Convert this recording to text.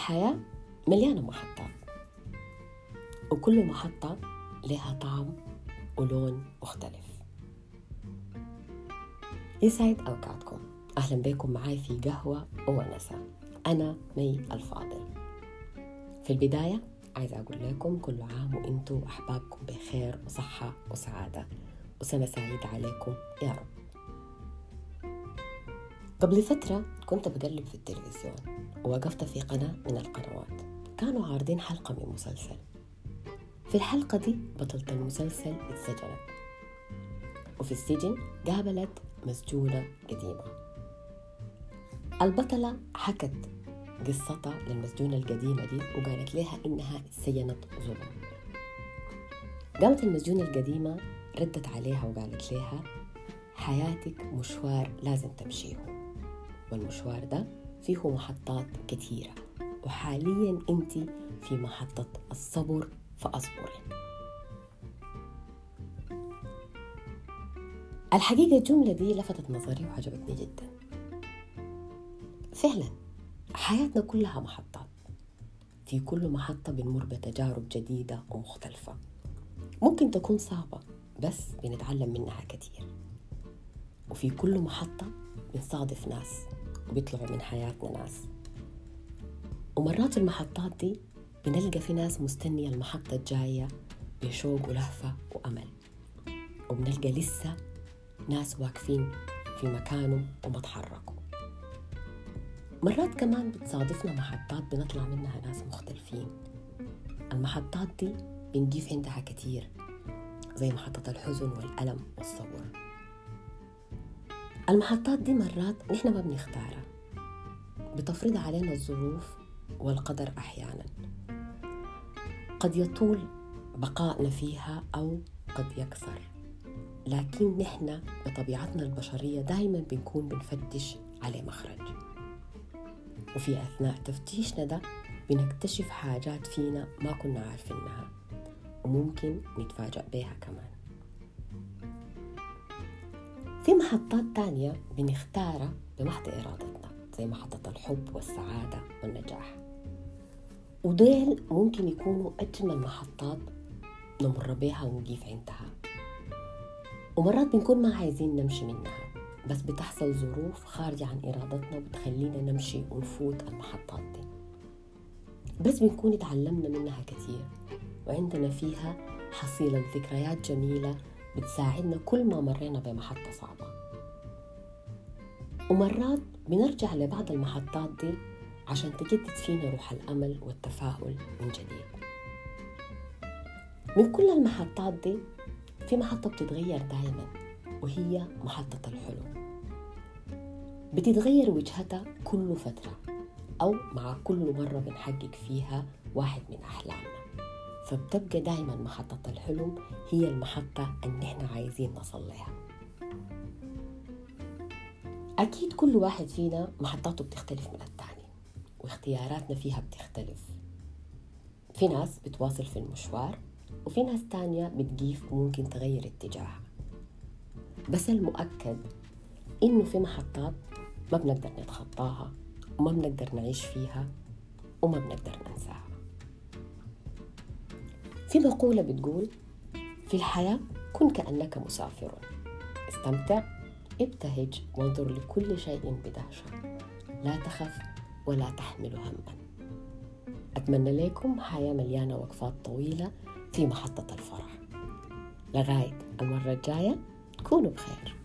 الحياة مليانة محطات. وكل محطة لها طعم ولون مختلف. يسعد أوقاتكم. أهلا بكم معي في قهوة وونسة. أنا مي الفاضل. في البداية عايزة أقول لكم كل عام وإنتم وأحبابكم بخير وصحة وسعادة. وسنة سعيدة عليكم يا رب. قبل فترة كنت بقلب في التلفزيون ووقفت في قناة من القنوات. كانوا عارضين حلقة من مسلسل. في الحلقة دي بطلة المسلسل اتسجنت وفي السجن قابلت مسجونة قديمة. البطلة حكت قصتها للمسجونة القديمة دي وقالت لها إنها اتسجنت ظلم. قامت المسجونة القديمة ردت عليها وقالت لها حياتك مشوار لازم تمشيه والمشوار ده فيه محطات كثيرة وحاليا أنت في محطة الصبر فأصبري الحقيقة الجملة دي لفتت نظري وعجبتني جدا. فعلا حياتنا كلها محطات. في كل محطة بنمر بتجارب جديدة ومختلفة. ممكن تكون صعبة بس بنتعلم منها كثير وفي كل محطة بنصادف ناس. وبيطلعوا من حياتنا ناس. ومرات المحطات دي بنلقى في ناس مستنية المحطة الجاية بشوق ولهفة وأمل. وبنلقى لسه ناس واقفين في مكانهم وما تحركوا مرات كمان بتصادفنا محطات بنطلع منها ناس مختلفين. المحطات دي بنضيف عندها كتير زي محطة الحزن والألم والصبر. المحطات دي مرات نحن ما بنختارها. بتفرض علينا الظروف والقدر أحيانا. قد يطول بقائنا فيها أو قد يكثر. لكن نحن بطبيعتنا البشرية دائما بنكون بنفتش على مخرج. وفي أثناء تفتيشنا ده بنكتشف حاجات فينا ما كنا عارفينها وممكن نتفاجأ بيها كمان. في محطات تانية بنختارها بمحض إرادتنا زي محطة الحب والسعادة والنجاح. وديل ممكن يكونوا أجمل محطات نمر بيها ونقيف عندها. ومرات بنكون ما عايزين نمشي منها بس بتحصل ظروف خارجة عن إرادتنا وبتخلينا نمشي ونفوت المحطات دي. بس بنكون اتعلمنا منها كثير وعندنا فيها حصيلة ذكريات جميلة بتساعدنا كل ما مرينا بمحطة صعبة. ومرات بنرجع لبعض المحطات دي عشان تجدد فينا روح الأمل والتفاؤل من جديد. من كل المحطات دي في محطة بتتغير دائما وهي محطة الحلم بتتغير وجهتها كل فترة أو مع كل مرة بنحقق فيها واحد من أحلامنا. فبتبقى دائما محطة الحلم هي المحطة اللي إحنا عايزين نصل لها. أكيد كل واحد فينا محطاته بتختلف من الثاني واختياراتنا فيها بتختلف. في ناس بتواصل في المشوار وفي ناس تانية بتقيف وممكن تغير اتجاهها. بس المؤكد إنه في محطات ما بنقدر نتخطاها وما بنقدر نعيش فيها وما بنقدر في مقولة بتقول في الحياة كن كأنك مسافر. استمتع ابتهج وانظر لكل شيء بدهشة. لا تخف ولا تحمل هما. أتمنى لكم حياة مليانة وقفات طويلة في محطة الفرح. لغاية المرة الجاية كونوا بخير.